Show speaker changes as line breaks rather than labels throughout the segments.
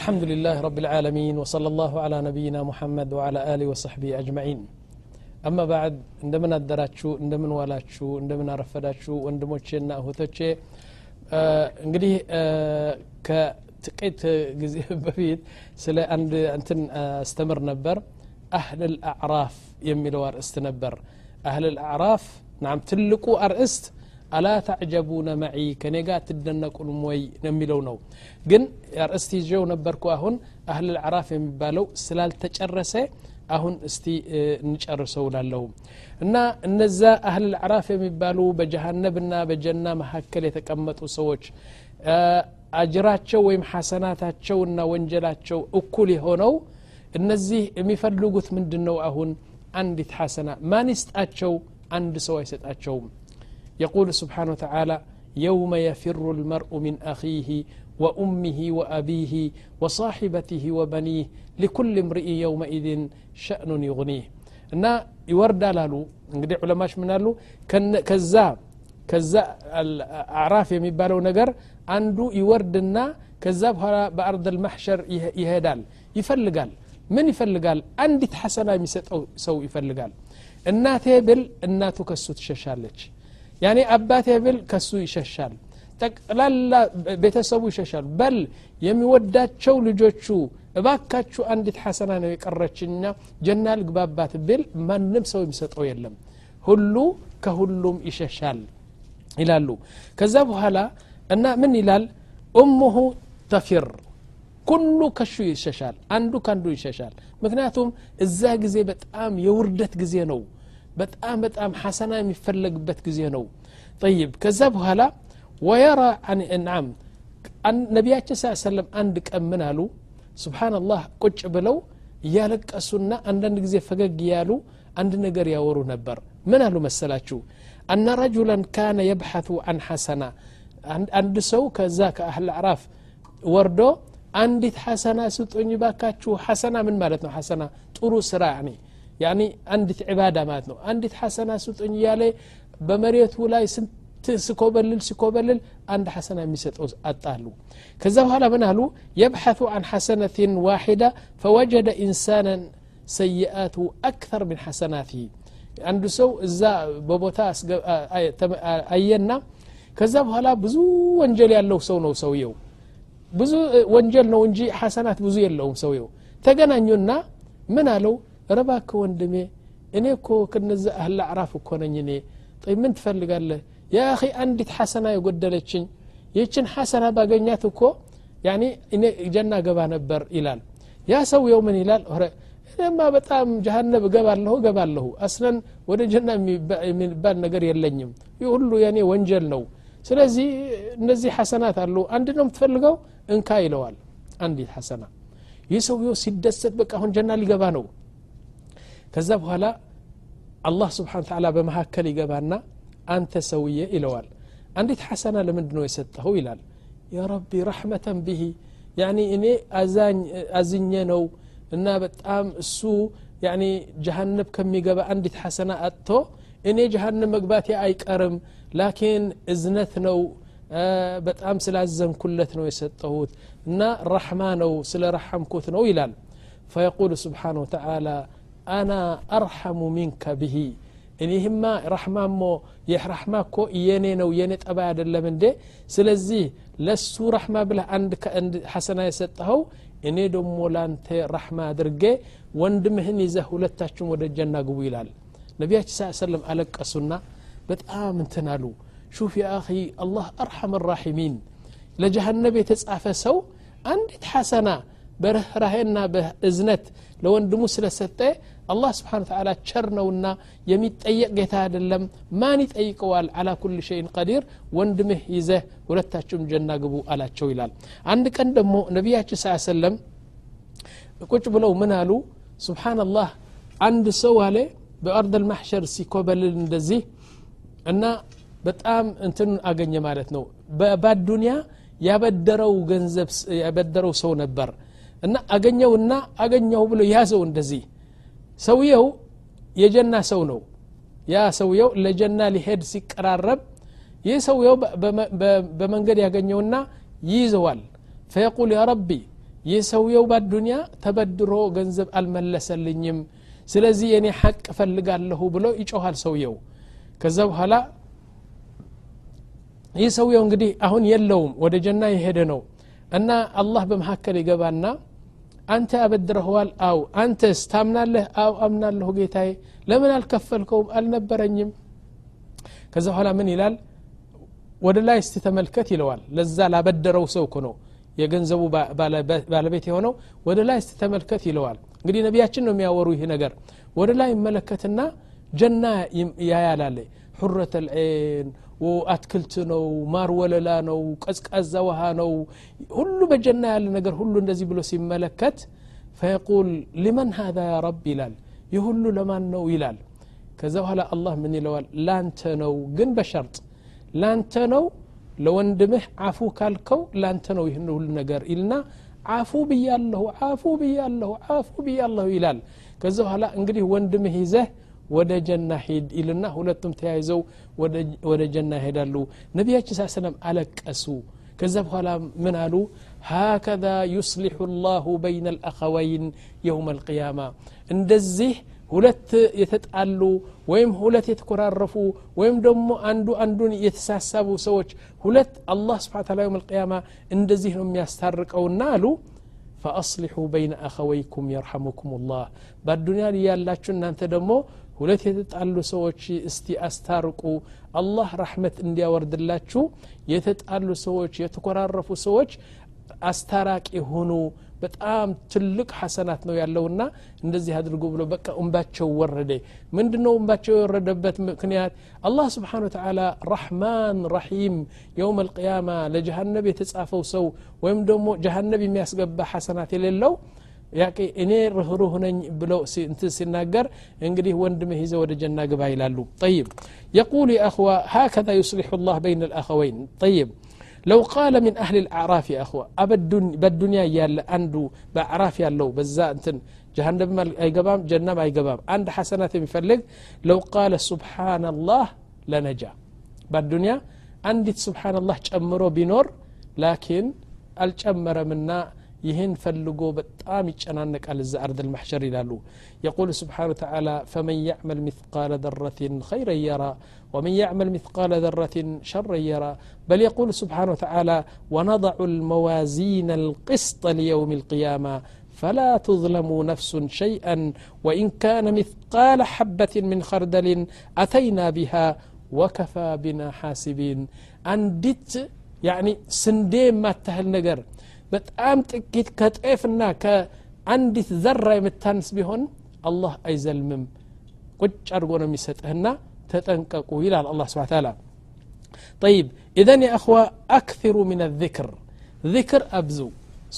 الحمد لله رب العالمين وصلى الله على نبينا محمد وعلى آله وصحبه أجمعين أما بعد عندما ندرت شو عندما ولدت شو عندما رفضت شو عندما تشينا هو تشي انقدي كتقيت جزيه بفيد سلا عند أنت استمر نبر أهل الأعراف يمي الوار استنبر أهل الأعراف نعم تلقوا أرست አላ ታዕጀቡነ መዒ ከኔ ጋር አትደነቁንም ወይ የሚለው ነው ግን ርእስቲ ይዤው ነበርኩ አሁን አህል አዕራፍ የሚባለው ስላልተጨረሰ አሁን እስቲ እንጨርሰው ላለሁ እና እነዛ አህል አዕራፍ የሚባሉ በጀሃነብና በጀና መካከል የተቀመጡ ሰዎች አጅራቸው ወይም ሐሰናታቸውና ወንጀላቸው እኩል የሆነው እነዚህ የሚፈልጉት ምንድን ነው አሁን አንዲት ሐሰና ማን ይስጣቸው አንድ ሰው አይሰጣቸውም يقول سبحانه وتعالى يوم يفر المرء من أخيه وأمه وأبيه وصاحبته وبنيه لكل امرئ يومئذ شأن يغنيه أن يورد لالو نقدر علماء من لالو كن كذا كذا الأعراف يمبالو نجر عنده يورد النا كذا بأرض المحشر يهدال يفلقال من يفلقال عندي حسنة مسات أو سو يفلقال الناتي بل الناتو كسوت ششالتش ያኔ አባቴ ብል ከሱ ይሸሻል ጠቅላላ ቤተሰቡ ይሸሻል በል የሚወዳቸው ልጆቹ እባካችሁ አንዲት ሐሰና ነው የቀረችኛ ጀና ልግባባት ብል ማንም ሰው የሚሰጠው የለም ሁሉ ከሁሉም ይሸሻል ይላሉ ከዛ በኋላ እና ምን ይላል እሙሁ ተፊር ኩሉ ከሹ ይሸሻል አንዱ ከአንዱ ይሸሻል ምክንያቱም እዛ ጊዜ በጣም የውርደት ጊዜ ነው በጣም በጣም ሐሰና የሚፈለግበት ጊዜ ነው ጠይብ ከዛ በኋላ ወየራ ናም ነቢያችን ስ ሰለም አንድ ቀን ምን አሉ ስብናላህ ቁጭ ብለው እያለቀሱና አንዳንድ ጊዜ ፈገግ እያሉ አንድ ነገር ያወሩ ነበር ምን አሉ መሰላችሁ አነ ረጁላን ካነ የብሐቱ አን ሐሰና አንድ ሰው ከዛ ከአህል አዕራፍ ወርዶ አንዲት ሐሰና ስጡኝ ባካችሁ ሐሰና ምን ማለት ነው ሐሰና ጥሩ ስራ ያኒ አንዲት ዒባዳ ማለት ነው አንዲት ሐሰና ስጡኝ እያለ በመሬቱ ላይ ስንት ስኮበልል ስኮበልል አንድ ሐሰና የሚሰጠው አጣሉ ከዛ በኋላ ምን አሉ የብሐቱ አን ሐሰነትን ዋሒዳ ፈወጀደ ኢንሳናን ሰይአቱ አክተር ምን ሐሰናት አንዱ ሰው እዛ በቦታ አየና ከዛ በኋላ ብዙ ወንጀል ያለው ሰው ነው ሰውየው ብዙ ወንጀል ነው እንጂ ሐሰናት ብዙ የለውም ሰውየው ተገናኙና ምን አለው ረባክ ወንድሜ እኔ እኮ ከነዚ አህላ አዕራፍ እኮ ነኝ እኔ ጠይ ምን ትፈልጋለህ ያ አኺ አንዲት ሐሰና የጎደለችኝ ይችን ሐሰና ባገኛት እኮ ያኒ እኔ ጀና ገባ ነበር ይላል ያ ሰውየው ምን ይላል እኔማ በጣም ጀሃነብ እገባለሁ እገባለሁ አስለን ወደ ጀና የሚባል ነገር የለኝም ሁሉ የኔ ወንጀል ነው ስለዚህ እነዚህ ሐሰናት አሉ አንድ ነው የምትፈልገው እንካ ይለዋል አንዲት ሐሰና ይህ ሰውየው ሲደሰት በቃ አሁን ጀና ሊገባ ነው ከዛ በኋላ አላህ ስብሓን ተላ በመካከል ይገባና አንተ ሰውዬ ይለዋል አንዲት ሐሰና ለምንድ ነው የሰጠኸው ይላል የረቢ ረሕመተን ብሂ ያኒ እኔ አዝኘ ነው እና በጣም እሱ ያኒ ጀሃነብ ከሚገባ አንዲት ሐሰና አጥቶ እኔ ጀሃነብ መግባቴ አይቀርም ላኪን እዝነት ነው በጣም ስላዘንኩለት ነው የሰጠሁት እና ረሕማ ነው ስለ ረሐምኩት ነው ይላል فيقول سبحانه وتعالى أنا أرحم منك به إنهما رحمة مو يه رحمة كو يني نو يني تبا دل من دي سلزي لسو رحمة بلا عند عند حسنا هو إني دم مولان تي رحمة درجة وند مهني زهولة تشم ود الجنة قويلة النبي صلى الله عليه وسلم على السنة بتآمن تنالو شوف يا أخي الله أرحم الراحمين لجهنم يتسعف سو عند حسنا በርኅራሄና በእዝነት ለወንድሙ ስለሰጠ አላህ ስብሓን ተላ ቸር ነውና የሚጠየቅ ጌታ አይደለም ማን ይጠይቀዋል አላ ኩል ሸይን ቀዲር ወንድምህ ይዘህ ሁለታችሁም ጀና ግቡ አላቸው ይላል አንድ ቀን ደግሞ ነቢያችን ስ ሰለም ቁጭ ብለው ምን አሉ ስብሓናላህ አንድ ሰው አለ በአርድ ልማሕሸር ሲኮበልል እንደዚህ እና በጣም እንትን አገኘ ማለት ነው በአዱኒያ ያበደረው ገንዘብ ያበደረው ሰው ነበር እና አገኘውና አገኘው ብሎ ያዘው እንደዚህ ሰውየው የጀና ሰው ነው ያ ሰውየው ለጀና ሊሄድ ሲቀራረብ ይህ ሰውየው በመንገድ ያገኘውና ይይዘዋል ፈየቁል ያ ረቢ ይህ ሰውየው ባዱኒያ ተበድሮ ገንዘብ አልመለሰልኝም ስለዚህ የኔ ሐቅ እፈልጋለሁ ብሎ ይጮኋል ሰውየው ከዛ በኋላ ይህ ሰውየው እንግዲህ አሁን የለውም ወደ ጀና የሄደ ነው እና አላህ በመካከል ይገባና አንተ አበድረኸዋል አው አንተስ ታምናለህ አው አምናለሁ ጌታዬ ለምን አልከፈልከውም አልነበረኝም ከዛ በኋላ ምን ይላል ወደ ላይ እስቲ ተመልከት ይለዋል ለዛ ላበደረው ሰው እኮ ነው የገንዘቡ ባለቤት የሆነው ወደ ላይ እስቲ ተመልከት ይለዋል እንግዲህ ነቢያችን ነው የሚያወሩ ይህ ነገር ወደ ላይ ይመለከትና ጀና ያያላለ حرة العين አትክልት ነው ማር ወለላ ነው ቀዝቃዛ ውሃ ነው ሁሉ በጀና ያለ ነገር ሁሉ እንደዚህ ብሎ ሲመለከት ፈየቁል ሊመን ሃዛ ያ ረብ ይላል ይህ ሁሉ ለማን ነው ይላል ከዛ በኋላ አላህ ምን ይለዋል ላንተ ነው ግን በሸርጥ ላንተ ነው ለወንድምህ አፉ ካልከው ላንተ ነው ይህን ሁሉ ነገር ይልና አፉ ብያለሁ አፉ ብያለሁ አፉ ብያለሁ ይላል ከዛ በኋላ እንግዲህ ወንድምህ ይዘህ ወደ ጀና ሂድ ይልና ሁለቱም ተያይዘው نبي صلى الله عليه وسلم ሰለም አለቀሱ ከዛ በኋላ ምን አሉ هكذا يصلح الله بين الأخوين يوم القيامة اندزيه هلت يتتعلو ويم هلت يتكرارفو ويم دمو أندو عندون يتساسابو سوج هلت الله سبحانه وتعالى يوم القيامة اندزيه هم يستارك أو نالو فأصلحوا بين أخويكم يرحمكم الله بعد الدنيا ليالا شنان تدمو ሁለት የተጣሉ ሰዎች እስቲ አስታርቁ አላህ ረሕመት እንዲያወርድላችሁ የተጣሉ ሰዎች የተኮራረፉ ሰዎች አስታራቂ ሆኑ በጣም ትልቅ ሐሰናት ነው ያለውና እንደዚህ አድርጉ ብሎ በቃ እምባቸው ወረደ ምንድነው እምባቸው የወረደበት ምክንያት አላህ ስብሓን ወተላ ራሕማን ራሒም የውም አልቅያማ ለጀሃነብ የተጻፈው ሰው ወይም ደግሞ ጀሃነብ የሚያስገባ ሐሰናት የሌለው ያቂ እኔ ርኅሩህ ነኝ ብለው እንት ሲናገር እንግዲህ ወንድምህ ይዘ ወደ ጀና ግባ ይላሉ ጠይብ የቁል የአኽዋ ሃከዛ ዩስሊሑ ላህ በይን ልአኸወይን ጠይብ لو قال من أهل الأعراف يا أخوة الدنيا يالا أندو بأعراف ياللو بزا أنتن جهنم أيقبام جنم أيقبام عند حسنات يفلق لو قال سبحان الله لنجا بالدنيا عندي سبحان الله جمرو بنور لكن الجمر منا يهن فلقو በጣም ይጨናነቃል على الزأرد المحشر لالو يقول سبحانه وتعالى فمن يعمل مثقال ذرة خيرا يرى ومن يعمل مثقال ذرة شرا يرى بل يقول سبحانه وتعالى ونضع الموازين القسط ليوم القيامة فلا تظلم نفس شيئا وإن كان مثقال حبة من خردل أتينا بها وكفى بنا حاسبين أندت يعني سندين ما تهل نقر በጣም ጥቂት ከጤፍና ከአንዲት ዘራ የምታንስ ቢሆን አላህ አይዘልምም ቁጭ አድርጎ ነው የሚሰጥህና ተጠንቀቁ ይላል አላ ስብን ታላ طيب إذن يا أخوة أكثروا من الذكر ذكر أبزو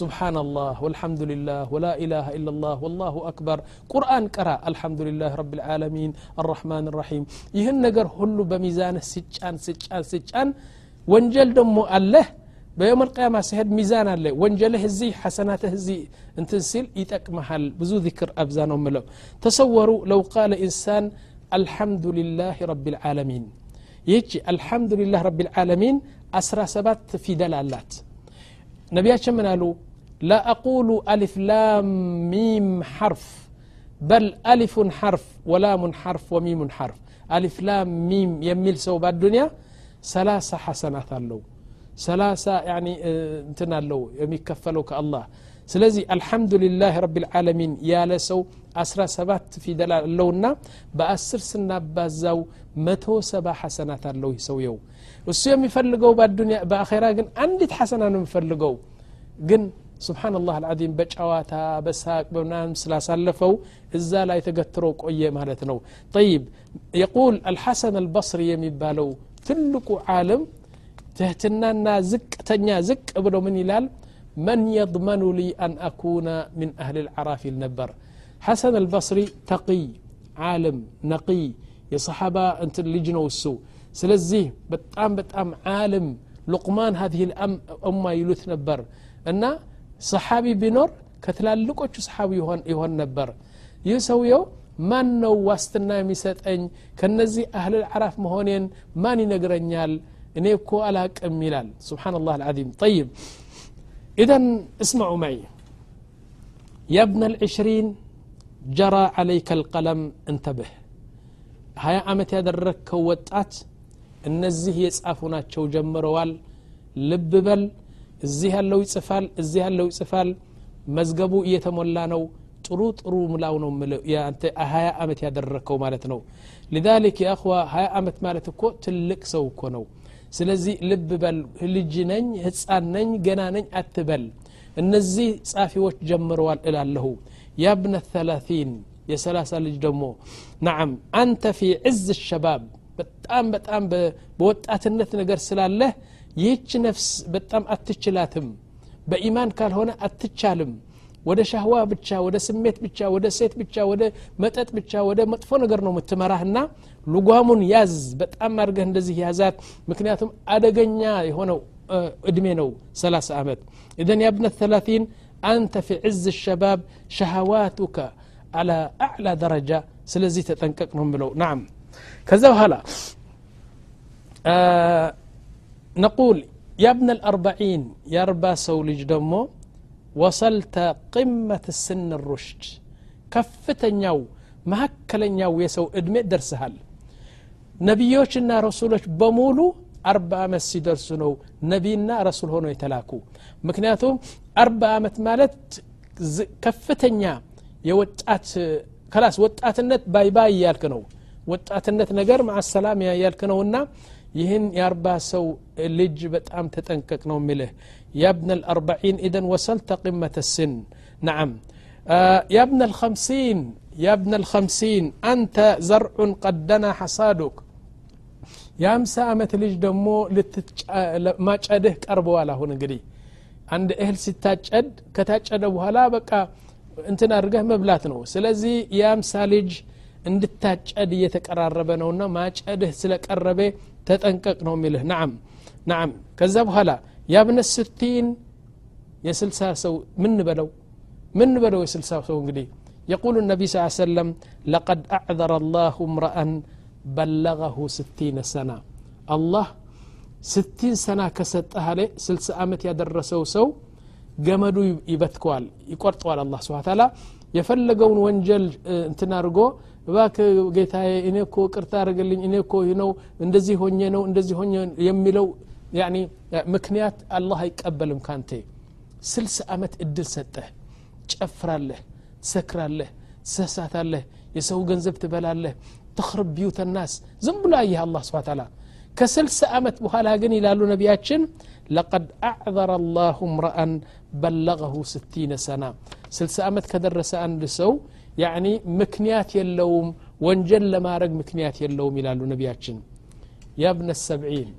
سبحان الله والحمد لله ولا إله إلا الله والله أكبر قرآن قرأ الحمد لله رب العالمين الرحمن الرحيم يهن نقر هلو بميزان سجان سجان سجان وانجل دمو الله بيوم القيامة سهد ميزان اللي وانجله هزي حسناته هزي انت نسيل محل بزو ذكر ابزان ملو تصوروا لو قال انسان الحمد لله رب العالمين يجي الحمد لله رب العالمين اسرى سبات في دلالات نبيات شمن له لا اقول الف لام ميم حرف بل الف حرف ولام حرف وميم حرف الف لام ميم يميل سوبات الدنيا ثلاثة حسنات له ሰላሳ እንትን አለው የሚከፈለው ከአላህ ስለዚህ አልሐምዱሊላህ ረብ ልዓለሚን ያለ ሰው 17 ፊደል አለውና በአስር ስናባዛው መቶ ሰባ ሐሰናት አለው ሰውየው እሱ የሚፈልገው በአዱኒያ በአኼራ ግን አንዲት ሐሰና ነው የሚፈልገው ግን ስብናላህ አልዓዚም በጨዋታ በሳቅ በምናም ስላሳለፈው እዛ ላይ ተገትሮ ቆየ ማለት ነው ጠይብ የቁል አልሐሰን አልበስሪ የሚባለው ትልቁ ዓለም تهتنانا نازك تنيا زك ابلو من يلال من يضمن لي أن أكون من أهل العراف النبر حسن البصري تقي عالم نقي يا صحابه أنت اللي اللجنة والسو سلزيه بتأم بتأم عالم لقمان هذه الأم أم يلوث نبر أن صحابي بنور كثلال لقوش صحابي يهون, يهون نبر يسويو من نو واستنا ميسات أن كنزي أهل العراف مهونين ماني نقرنيال يال እኔ እኮ አላቅም ይላል ስብናላህ አልዓዚም ጠይብ ኢዘን እስመዑ መይ የብነ ልዕሽሪን ጀራ ዓለይከ ልቀለም እንተብህ ሀያ ዓመት ያደረግከው ወጣት እነዚህ የጻፉ ናቸው ጀምረዋል ልብ በል እዚህ ያለው ይጽፋል እዚህ ያለው ይጽፋል መዝገቡ እየተሞላ ነው ጥሩ ጥሩ ምላው ነው አንተ ሀያ ዓመት ያደረግከው ማለት ነው ሊዛሊክ የአኽዋ ሀያ ዓመት ማለት እኮ ትልቅ ሰው እኮ ነው ስለዚህ ልብ በል ልጅ ነኝ ህፃን ነኝ ገና ነኝ አትበል እነዚህ ጻፊዎች ጀምረዋል እላለሁ ያብነ ተላቲን የሰላሳ ልጅ ደግሞ ናም አንተ ፊ ዕዝ ሸባብ በጣም በጣም በወጣትነት ነገር ስላለህ ይህች ነፍስ በጣም አትችላትም በኢማን ካልሆነ አትቻልም ወደ ሻህዋ ብቻ ወደ ስሜት ብቻ ወደ ሴት ብቻ ወደ መጠጥ ብቻ ወደ መጥፎ ነገር ነው የምትመራህና ልጓሙን ያዝ በጣም አድርገህ እንደዚህ ያዛት ምክንያቱም አደገኛ የሆነው እድሜ ነው 30 ዓመት ኢዘን ያብነ 30 አንተ ፊ ዕዝ ሸባብ ሸሃዋቱከ አላ አዕላ ደረጃ ስለዚህ ተጠንቀቅ ነው ምለው ናም ከዛ በኋላ ነቁል يا ابن الأربعين يا ربا سولج دمو ወሰልተ ቅመት ስን ሩሽድ ከፍተኛው መካከለኛው የሰው እድሜ ደርስሃል ነቢዮችና ረሱሎች በሙሉ አርባ ዓመት ሲደርሱ ነው ነቢይና ረሱል ሆኖ የተላኩ ምክንያቱም አርባ ዓመት ማለት ከፍተኛ የወጣት ከላስ ወጣትነት ባይባይ ያልክ ነው ወጣትነት ነገር ማአሰላም ያልክ ነውና ይህን የአርባ ሰው ልጅ በጣም ተጠንቀቅ ነው የሚልህ ያብነ ልአርባዒን ኢደን ወሰልተ ቂመተ ስን ናዓም ያብነ ልከምሲን ያብነ ልከምሲን አንተ ዘርዑን ቀደና ሐሳዱክ የአምሳ ዓመት ልጅ ደግሞ ማጨድህ ቀርበዋል አሁን እንግዲህ አንድ እህል ሲታጨድ ከታጨደ በኋላ በቃ እንትን አድርገህ መብላት ነው ስለዚህ የአምሳ ልጅ እንድታጨድ እየተቀራረበ ነውና ማጨድህ ስለቀረበ ተጠንቀቅ ነው የሚልህ ናም ናም ከዛ በኋላ يا ስቲን የስልሳ ሰው ምን በለው ምን በለው የስልሳ ሰው እንግዲህ يقول النبي صلى الله عليه وسلم لقد أعذر الله امرأ بلغه ستين سنة الله ستين سنة كستها اهله سلسا أمت يدرسو سو جمدو يبتكوال يقرطوال الله سبحانه وتعالى የፈለገውን ወንጀል እንትን አድርጎ እባክ ጌታዬ እኔ እኮ ቅርታ አድርግልኝ እኔ እኮ ነው እንደዚህ ሆኜ ነው እንደዚህ ሆኜ የሚለው ምክንያት አላህ አይቀበልም ካንቴ ስልስ ዓመት እድል ሰጠህ ጨፍራለህ ትሰክራለህ ትሰሳታለህ የሰው ገንዘብ ትበላለህ ተክርብ ቢዩተ ናስ ዝም ብሎ አየህ አላ ስብን ታላ ከስልስ ዓመት በኋላ ግን ይላሉ ነቢያችን ለቀድ አዕዘረ አላሁ ምረአን በለገሁ ስቲነ ሰና ስልሳ ዓመት ከደረሰ አንድ ሰው ያኒ ምክንያት የለውም ወንጀል ለማድረግ ምክንያት የለውም ይላሉ ነቢያችን ያብነ ሰብዒን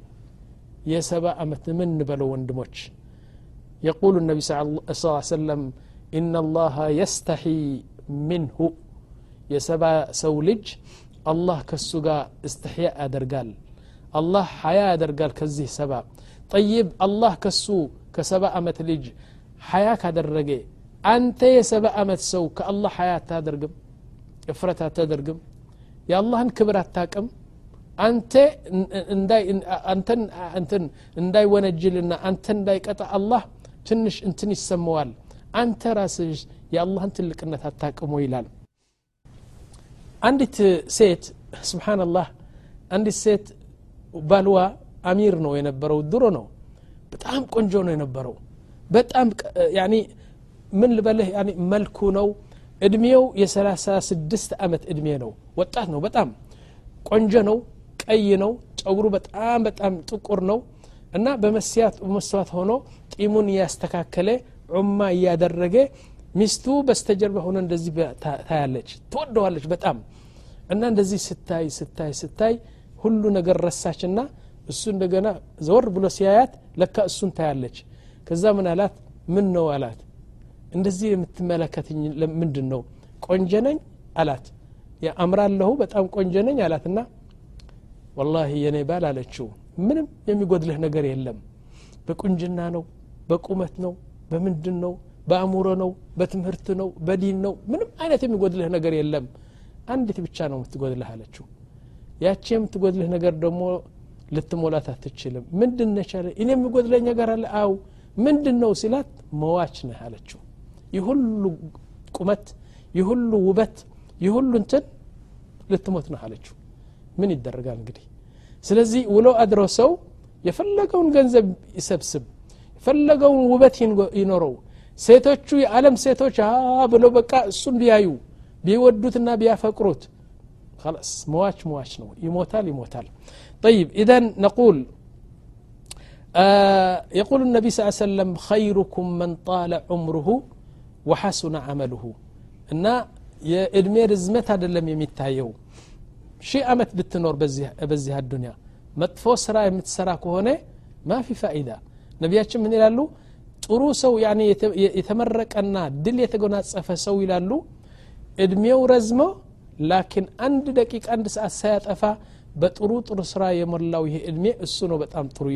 የሰባ ዓመት ምን በለው ወንድሞች የቁሉ ነቢ ስ ሰለም إن الله يستحي منه የሰባ ሰው ልጅ አላህ ከሱ ጋር እስትሕያ ያደርጋል አላህ ሐያ ያደርጋል ከዚህ ሰባ ጠይብ አላህ ከሱ ከሰባ ዓመት ልጅ ሐያ ካደረገ أنت يا سبا أمت سو كالله حياة تادرقم إفرتا تادرقم يا الله أن كبرات تاكم أنت انداي انتن انتن انداي ونجلنا انتن داي قطع الله تنش انتن يسموال أنت راسج يا الله أنت اللي كنا تاكم ويلال عندت سيت سبحان الله عندت سيت بالوا أمير نو ينبرو بتعام كونجو نو ينبرو بتعام يعني ምን ልበልህ መልኩ ነው እድሜው የሰላሳ ስድስት አመት እድሜ ነው ወጣት ነው በጣም ቆንጆ ነው ቀይ ነው ጨጉሩ በጣም በጣም ጥቁር ነው እና በመስተዋት ሆኖ ጢሙን እያስተካከለ ዑማ እያደረገ ሚስቱ በስተጀርባ ሆኖ እንደዚህ ታያለች ትወደዋለች በጣም እና እንደዚህ ስታይ ስታይ ስታይ ሁሉ ነገር ረሳች ረሳችና እሱ እንደገና ዘወር ብሎ ሲያያት ለካ እሱን ታያለች ከዛ ምን አላት ምን ነው አላት እንደዚህ የምትመለከትኝ ምንድን ነው ቆንጀነኝ አላት አምራለሁ በጣም ቆንጀነኝ አላትና ወላሂ የኔ ባል አለችው ምንም የሚጎድልህ ነገር የለም በቁንጅና ነው በቁመት ነው በምንድን ነው በአእምሮ ነው በትምህርት ነው በዲን ነው ምንም አይነት የሚጎድልህ ነገር የለም አንዲት ብቻ ነው የምትጎድልህ አለችው ያቺ የምትጎድልህ ነገር ደግሞ ልትሞላት አትችልም ምንድን ነቻለ እኔ የሚጎድለኝ ነገር አለ አው ምንድን ነው ሲላት መዋች ነህ አለችው የሁሉ ቁመት የሁሉ ውበት የሁሉ እንትን ልትሞት ነው አለችው ምን ይደረጋል እንግዲህ ስለዚህ ውሎ አድሮ ሰው የፈለገውን ገንዘብ ይሰብስብ የፈለገውን ውበት ይኖረው ሴቶቹ የዓለም ሴቶች ብለው በቃ እሱን ቢያዩ ቢወዱትና ቢያፈቅሩት خلاص مواش مواش ነው ይሞታል ይሞታል طيب اذا نقول آه يقول النبي صلى الله عليه وسلم خيركم من طال عمره وሐሱና አመልሁ እና የእድሜ ርዝመት አይደለም የሚታየው ሺህ ዓመት ብትኖር በዚህ አዱኒያ መጥፎ ስራ የምትሰራ ከሆነ ማፊ ፋኢዳ ነቢያችን ምን ይላሉ ጥሩ ሰው የተመረቀና ድል የተጎናጸፈ ሰው ይላሉ እድሜው ረዝሞ ላኪን አንድ ደቂቃ አንድ ሰዓት ሳያጠፋ በጥሩ ጥሩ ስራ የሞላው ይሄ እድሜ እሱ ነው በጣም ጥሩ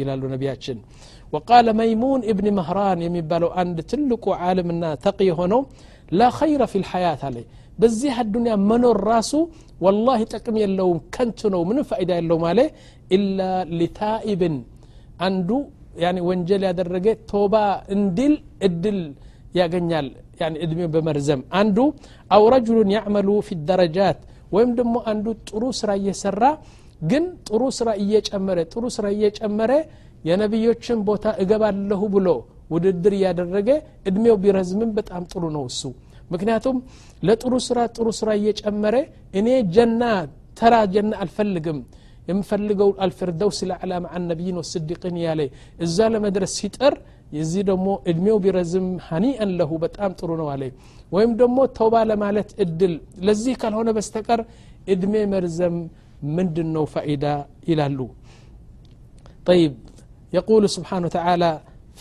وقال ميمون ابن مهران يمي بالو عند تلك عالمنا تقي هنا لا خير في الحياة عليه بزيها الدنيا منو الراسو والله تقمي اللوم كنتنو من فائدة اللوم عليه إلا لتائب عنده يعني ونجل يدرق توبة اندل ادل يا جنيال يعني ادمي بمرزم عنده أو رجل يعمل في الدرجات ويمدمو عنده تروس رأي سرّا ግን ጥሩ ስራ እየጨመረ ጥሩ ስራ እየጨመረ የነቢዮችን ቦታ እገባለሁ ብሎ ውድድር እያደረገ እድሜው ቢረዝምም በጣም ጥሩ ነው እሱ ምክንያቱም ለጥሩ ስራ ጥሩ ስራ እየጨመረ እኔ ጀና ተራ ጀና አልፈልግም የምፈልገው አልፊርደውስ ለዕላ መዓ ነቢይን ወስዲቅን ያለ እዛ ለመድረስ ሲጥር የዚህ ደግሞ እድሜው ቢረዝም ሀኒአን ለሁ በጣም ጥሩ ነው አለ ወይም ደግሞ ተውባ ለማለት እድል ለዚህ ካልሆነ በስተቀር እድሜ መርዘም ምንድን ነው ፋኢዳ ይላሉ طيب يقول سبحانه وتعالى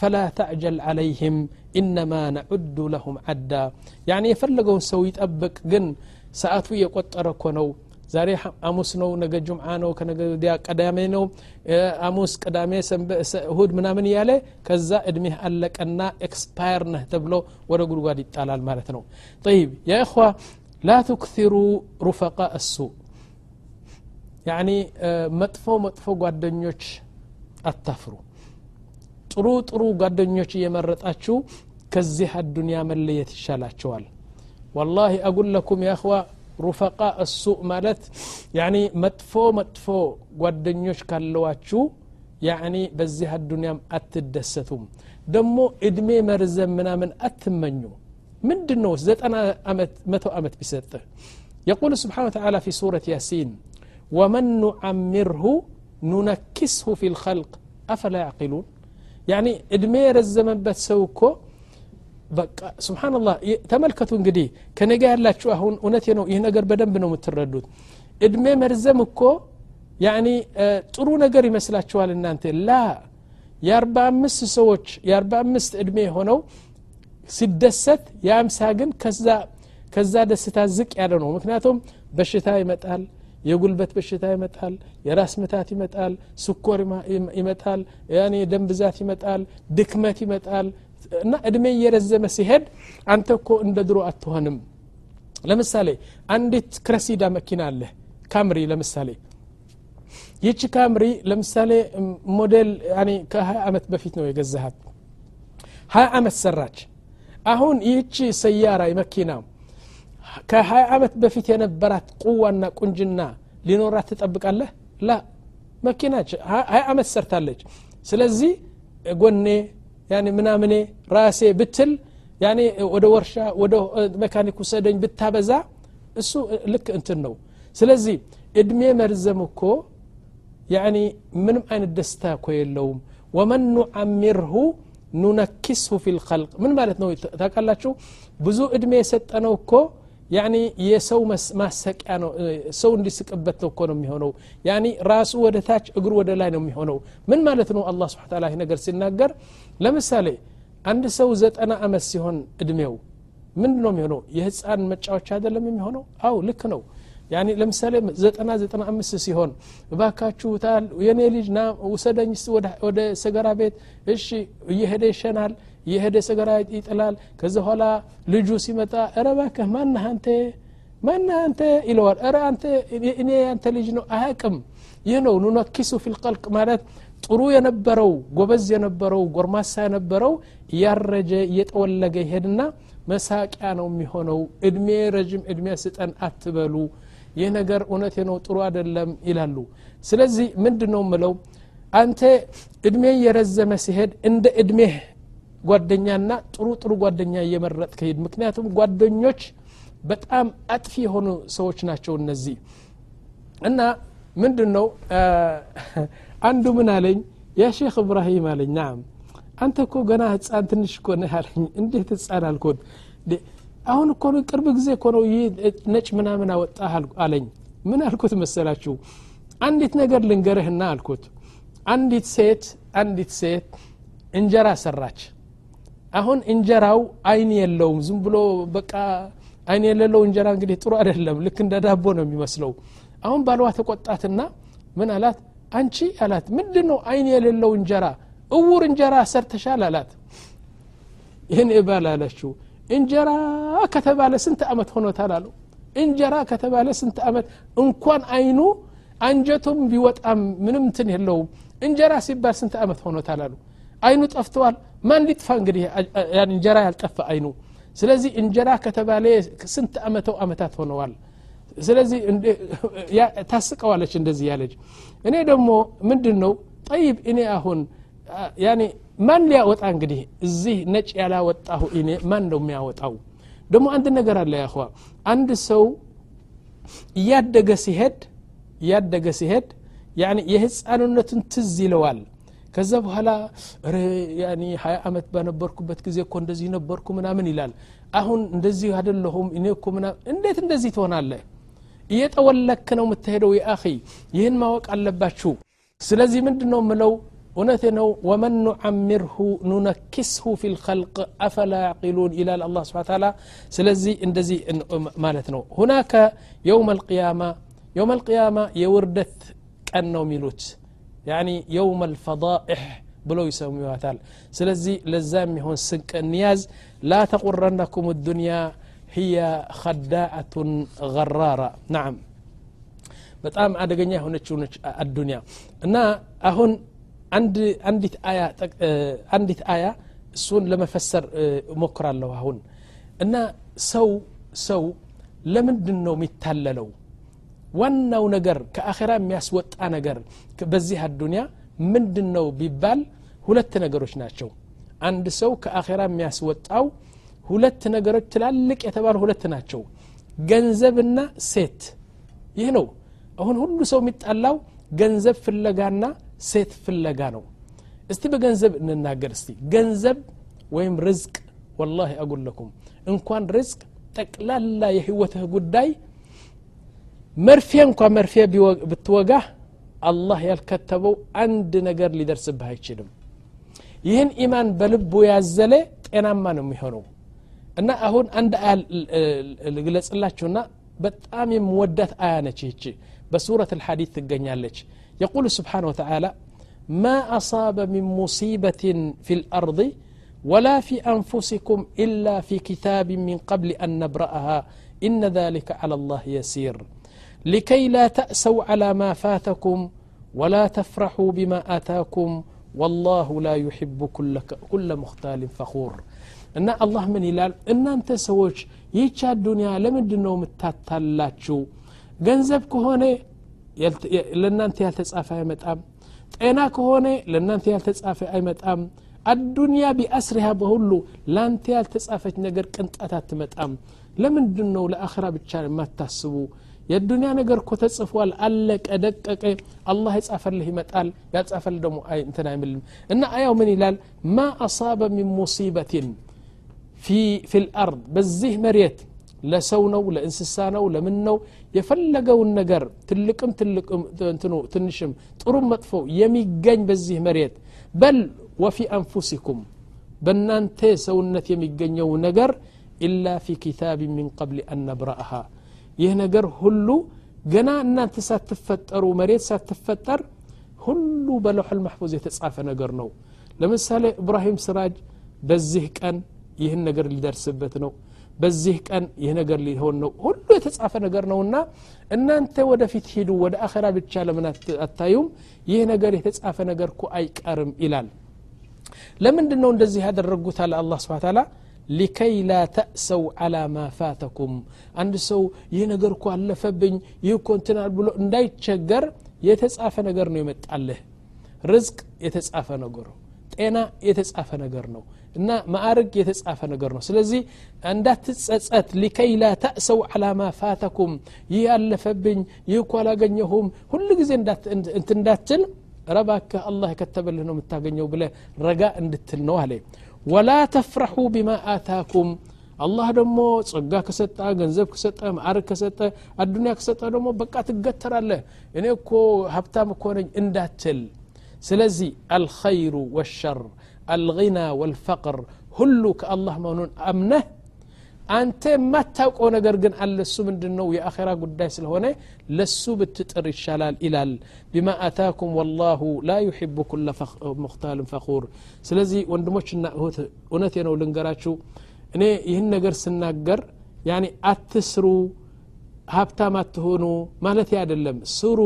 فلا تعجل عليهم إنما نعد لهم عدا يعني የፈለገውን ሰው ይጠብቅ ግን ሰዓቱ የቆጠረ እኮ ነው ዛሬ አሙስ ነው ነገ ጁምዓ ነው ከነገ ወዲያ ቀዳሜ ነው አሙስ ቅዳሜ እሁድ ምናምን እያለ ከዛ እድሜህ አለቀና ኤክስፓየር ነህ ተብሎ ወደ ጉድጓድ ይጣላል ማለት ነው طيب يا إخوة لا تكثروا رفقاء السوء ያኒ መጥፎ መጥፎ ጓደኞች አታፍሩ ጥሩ ጥሩ ጓደኞች እየመረጣችሁ ከዚህ አዱንያ መለየት ይሻላቸዋል ወላሂ አጉለኩም ያህዋ ሩፈቃ እሱእ ማለት ያኒ መጥፎ መጥፎ ጓደኞች ካለዋችሁ ያኒ በዚህ አዱንያም አትደሰቱም ደግሞ እድሜ መርዘም ምናምን አትመኙ ምንድን ነው ዘጠና መቶ ዓመት ቢሰጥህ የቁል ስብሓን ተላ ፊ ሱረት ያሲን ومن نعمره ننكسه في الخلق أفلا يعقلون يعني ادمير الزمن بتسوكو بقى سبحان الله تملكتوا انقدي كنقال لا تشوهون ونتينو ينقر إيه بدن بنو متردود ادمي مرزمكو يعني ترو آه، نقر يمسلا تشوال انانت لا يا اربع مس سوتش يا اربع مس ادمي هونو سدست يا امساقن كذا كذا دستا زك يعلنو مكناتهم بشتاي متال የጉልበት በሽታ ይመጣል የራስ ምታት ይመጣል ስኮር ይመጣል ያኔ ደም ብዛት ይመጣል ድክመት ይመጣል እና እድሜ እየረዘመ ሲሄድ አንተ እኮ እንደ ድሮ አትሆንም ለምሳሌ አንዲት ክረሲዳ መኪና አለ ካምሪ ለምሳሌ ይቺ ካምሪ ለምሳሌ ሞዴል ከ20 ዓመት በፊት ነው የገዛሃት 20 ዓመት ሰራች አሁን ይቺ ሰያራ መኪና ከሀያ ዓመት በፊት የነበራት ቁዋና ቁንጅና ሊኖራት ትጠብቃለህ ላ መኪናች ሀያ ዓመት ሰርታለች ስለዚህ ጎኔ ያኔ ምናምኔ ራሴ ብትል ያኔ ወደ ወርሻ ወደ መካኒክ ውሰደኝ ብታበዛ እሱ ልክ እንትን ነው ስለዚህ እድሜ መርዘም እኮ ያኒ ምንም አይነት ደስታ እኮ የለውም ወመን ኑዓሚርሁ ኑነኪስሁ ፊ ምን ማለት ነው ታቃላችሁ ብዙ እድሜ የሰጠነው እኮ ያኒ የሰው ማሰቂያ ነው ሰው እንዲስቅበት እኮ ነው የሚሆነው ያኒ ራሱ ወደ ታች እግሩ ወደ ላይ ነው የሚሆነው ምን ማለት ነው አላ ስብን ታላ ነገር ሲናገር ለምሳሌ አንድ ሰው ዘጠና አመት ሲሆን እድሜው ምንድ ነው የሚሆነው የህፃን መጫወቻ አይደለም የሚሆነው አው ልክ ነው ያኒ ለምሳሌ ዘጠና ዘጠና አምስት ሲሆን እባካችሁ የኔ ልጅ ና ውሰደኝ ወደ ሰገራ ቤት እሺ እየሄደ ይሸናል የሄደ ሰገራ ይጥላል ከዚ ኋላ ልጁ ሲመጣ ረ ባክህ አንተ ማናህ አንተ ይለዋል ረ አንተ እኔ ያንተ ልጅ ነው አያቅም ይህ ነው ኑነኪሱ ፊልቀልቅ ማለት ጥሩ የነበረው ጎበዝ የነበረው ጎርማሳ የነበረው እያረጀ እየጠወለገ ይሄድና መሳቂያ ነው የሚሆነው እድሜ ረዥም እድሜ ስጠን አትበሉ ይህ ነገር እውነቴ ነው ጥሩ አይደለም ይላሉ ስለዚህ ምንድ ነው ምለው አንተ እድሜ የረዘመ ሲሄድ እንደ እድሜህ ጓደኛና ጥሩ ጥሩ ጓደኛ እየመረጥ ከሄድ ምክንያቱም ጓደኞች በጣም አጥፊ የሆኑ ሰዎች ናቸው እነዚህ እና ምንድን ነው አንዱ ምን አለኝ ያ ሼክ እብራሂም አለኝ ናም አንተ እኮ ገና ህፃን ትንሽ እኮ ነህ አለኝ እንዴት ህፃን አልኮን አሁን እኮ ቅርብ ጊዜ እኮ ነው ይህ ነጭ ምናምን አወጣ አለኝ ምን አልኩት መሰላችሁ አንዲት ነገር ልንገርህና አልኩት አንዲት ሴት አንዲት ሴት እንጀራ ሰራች አሁን እንጀራው አይን የለውም ዝም ብሎ በቃ አይን የሌለው እንጀራ እንግዲህ ጥሩ አይደለም ልክ እንደ ዳቦ ነው የሚመስለው አሁን ባልዋ ተቆጣትና ምን አላት አንቺ አላት ምንድ ነው አይን የሌለው እንጀራ እውር እንጀራ ሰርተሻል አላት ይህን እባል አለችው እንጀራ ከተባለ ስንት አመት ሆኖታል አለው እንጀራ ከተባለ ስንት አመት እንኳን አይኑ አንጀቱም ቢወጣም ምንም ትን የለውም እንጀራ ሲባል ስንት አመት ሆኖታል አሉ አይኑ ጠፍተዋል ማን ሊጥፋ እንግዲህ እንጀራ ያልጠፋ አይኑ ስለዚህ እንጀራ ከተባለ ስንት አመተው አመታት ሆነዋል ስለዚህ ታስቀዋለች እንደዚህ ያለች እኔ ደግሞ ምንድን ነው ጠይብ እኔ አሁን ማን ሊያወጣ እንግዲህ እዚህ ነጭ ያላወጣሁ እኔ ማን ነው የሚያወጣው ደግሞ አንድ ነገር አለ ያኸዋ አንድ ሰው እያደገ ሲሄድ እያደገ ሲሄድ ያኔ የህፃንነቱን ትዝ ይለዋል ከዛ በኋላ ሀያ ዓመት በነበርኩበት ጊዜ እኮ እንደዚህ ነበርኩ ምናምን ይላል አሁን እንደዚህ አደለሁም እኔ እኮ ምናምን እንዴት እንደዚህ ትሆናለህ እየጠወለክ ነው የምትሄደው የአኺ ይህን ማወቅ አለባችሁ ስለዚህ ምንድን ነው ምለው እውነቴ ነው ወመን ኑዓምርሁ ኑነኪስሁ ፊ ልከልቅ አፈላ ያቂሉን ይላል አላ ስብን ታላ ስለዚህ እንደዚህ ማለት ነው ሁናከ የውም አልቅያማ የውም አልቅያማ የውርደት ቀን ነው የሚሉት يعني يوم الفضائح بلو يسمي وثال سلزي لزام هون سنك النياز لا تقرنكم الدنيا هي خداعة غرارة نعم عاد أدقني هون تشون الدنيا أنا أهون عندي عندي آية عندي آية سون لما فسر مكرا له هون أنا سو سو لمن دنو متللو ዋናው ነገር ከአኼራ የሚያስወጣ ነገር በዚህ አዱኒያ ምንድን ነው ቢባል ሁለት ነገሮች ናቸው አንድ ሰው ከአኼራ የሚያስወጣው ሁለት ነገሮች ትላልቅ የተባሉ ሁለት ናቸው ገንዘብና ሴት ይህ ነው አሁን ሁሉ ሰው የሚጣላው ገንዘብ ፍለጋና ሴት ፍለጋ ነው እስቲ በገንዘብ እንናገር እስቲ ገንዘብ ወይም ርዝቅ ወላሂ አጉለኩም እንኳን ርዝቅ ጠቅላላ የህይወትህ ጉዳይ መርፌ እንኳ መርፌ ብትወጋህ አላህ ያልከተበው አንድ ነገር ሊደርስብህ አይችልም ይህን ኢማን በልቡ ያዘለ ጤናማ ነው የሚሆነው እና አሁን አንድ አያ ልግለጽላችሁና በጣም የምወዳት አያ ነች ይቺ በሱረት الحديث ትገኛለች يقول سبحانه وتعالى ما أصاب من مصيبة في الأرض ولا في أنفسكم إلا في كتاب من قبل أن نبرأها إن ذلك على الله يسير لكي لا تأسوا على ما فاتكم ولا تفرحوا بما آتاكم والله لا يحب كل مختال فخور እና አላህ ምን ይላል እናንተ ሰዎች ይህቻ ዱኒያ ለምንድን ነው የምታታላችሁ ገንዘብ ከሆነ ለእናንተ ያልተጻፈ አይመጣም ጤና ከሆነ ለእናንተ ያልተጻፈ አይመጣም አዱንያ ቢአስሪሃ በሁሉ ለአንተ ያልተጻፈች ነገር ቅንጣት አትመጣም ለምንድን ነው ለአኸራ ብቻ የማታስቡ የዱንያ ነገር እኮ ተጽፏል አለቀ ደቀቀ አላህ የጻፈልህ ይመጣል ያጻፈልህ ደግሞ እንትን አይምልም እና አያው ምን ይላል ማ አሳበ ሚን ሙሲበትን ፊ ልአርድ በዚህ መሬት ለሰው ነው ለእንስሳ ነው ለምን ነው የፈለገውን ነገር ትልቅም ትልቅም እንትኑ ትንሽም ጥሩም መጥፎ የሚገኝ በዚህ መሬት በል ወፊ አንፉሲኩም በእናንተ ሰውነት የሚገኘው ነገር ኢላ ፊ ኪታብ ሚን ቀብል አን ነብራአሃ ይህ ነገር ሁሉ ገና እናንተ ሳትፈጠሩ መሬት ሳትፈጠር ሁሉ በለውሐል ማሕፉዝ የተጻፈ ነገር ነው ለምሳሌ ኢብራሂም ስራጅ በዚህ ቀን ይህን ነገር ሊደርስበት ነው በዚህ ቀን ይህ ነገር ሊሆን ነው ሁሉ የተጻፈ ነገር ነውና እናንተ ወደፊት ሂዱ ወደ አኸራ ብቻ ለምን አታዩም ይህ ነገር የተጻፈ ነገር እኮ አይቀርም ይላል ለምንድን ነው እንደዚህ ያደረጉታል አላ ስብን ሊከይ ላ ተእሰው አላ ማ ፋተኩም አንድ ሰው ይህ ነገር እኮ አለፈብኝ ይህ እኮ እንትናል ብሎ እንዳይቸገር የተጻፈ ነገር ነው የመጣልህ ርዝቅ የተጻፈ ነገር ነው ጤና የተጻፈ ነገር ነው እና ማዕርግ የተጻፈ ነገር ነው ስለዚህ እንዳትጸጸት ሊከይ ላ ተእሰው አላ ማ ፋተኩም ይህ አለፈብኝ ይህ እኮ አላገኘሁም ሁሉ ጊዜ እንት እንዳትል ረባከ አላህ የከተበልህ ነው የምታገኘው ብለ ረጋ እንድትል ነው አለ ولا تفرحوا بما آتاكم الله دمو صقا كسطا غنزب كسطا مار كسطا الدنيا كسطا دمو بقى تغتر الله اني كو حبتام كو انداتل سلازي الخير والشر الغنى والفقر هلك الله منون امنه አንተ የማታውቀው ነገር ግን አለ እሱ ምንድን ነው የአኼራ ጉዳይ ስለሆነ ለሱ ብትጥር ይሻላል ይላል ቢማ አታኩም ወላሁ ላ ዩሕቡ ኩለ ሙክታልን ፈኹር ስለዚህ ወንድሞችና እህት እውነቴ ነው ልንገራችሁ እኔ ይህን ነገር ስናገር ያኔ አትስሩ ሀብታም አትሆኑ ማለት አይደለም ስሩ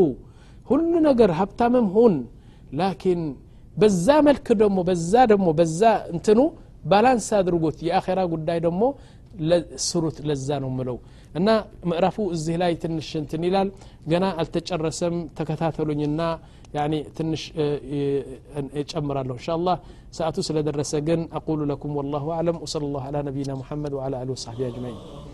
ሁሉ ነገር ሀብታምም ሁን ላኪን በዛ መልክ ደግሞ በዛ ደግሞ በዛ እንትኑ ባላንስ አድርጎት የአኼራ ጉዳይ ደግሞ ስሩት ለዛ ነው ምለው እና ምዕራፉ እዚህ ላይ ትንሽ እንትን ይላል ገና አልተጨረሰም ተከታተሉኝና يعني ትንሽ እጨምራለሁ ان شاء الله ሰዓቱ ስለደረሰ ግን አቁሉ ለኩም ወላሁ አለም ወሰለ ላሁ አላ ነቢይና ሙሐመድ ወአላ አሊ ወሳቢ አጅማዒን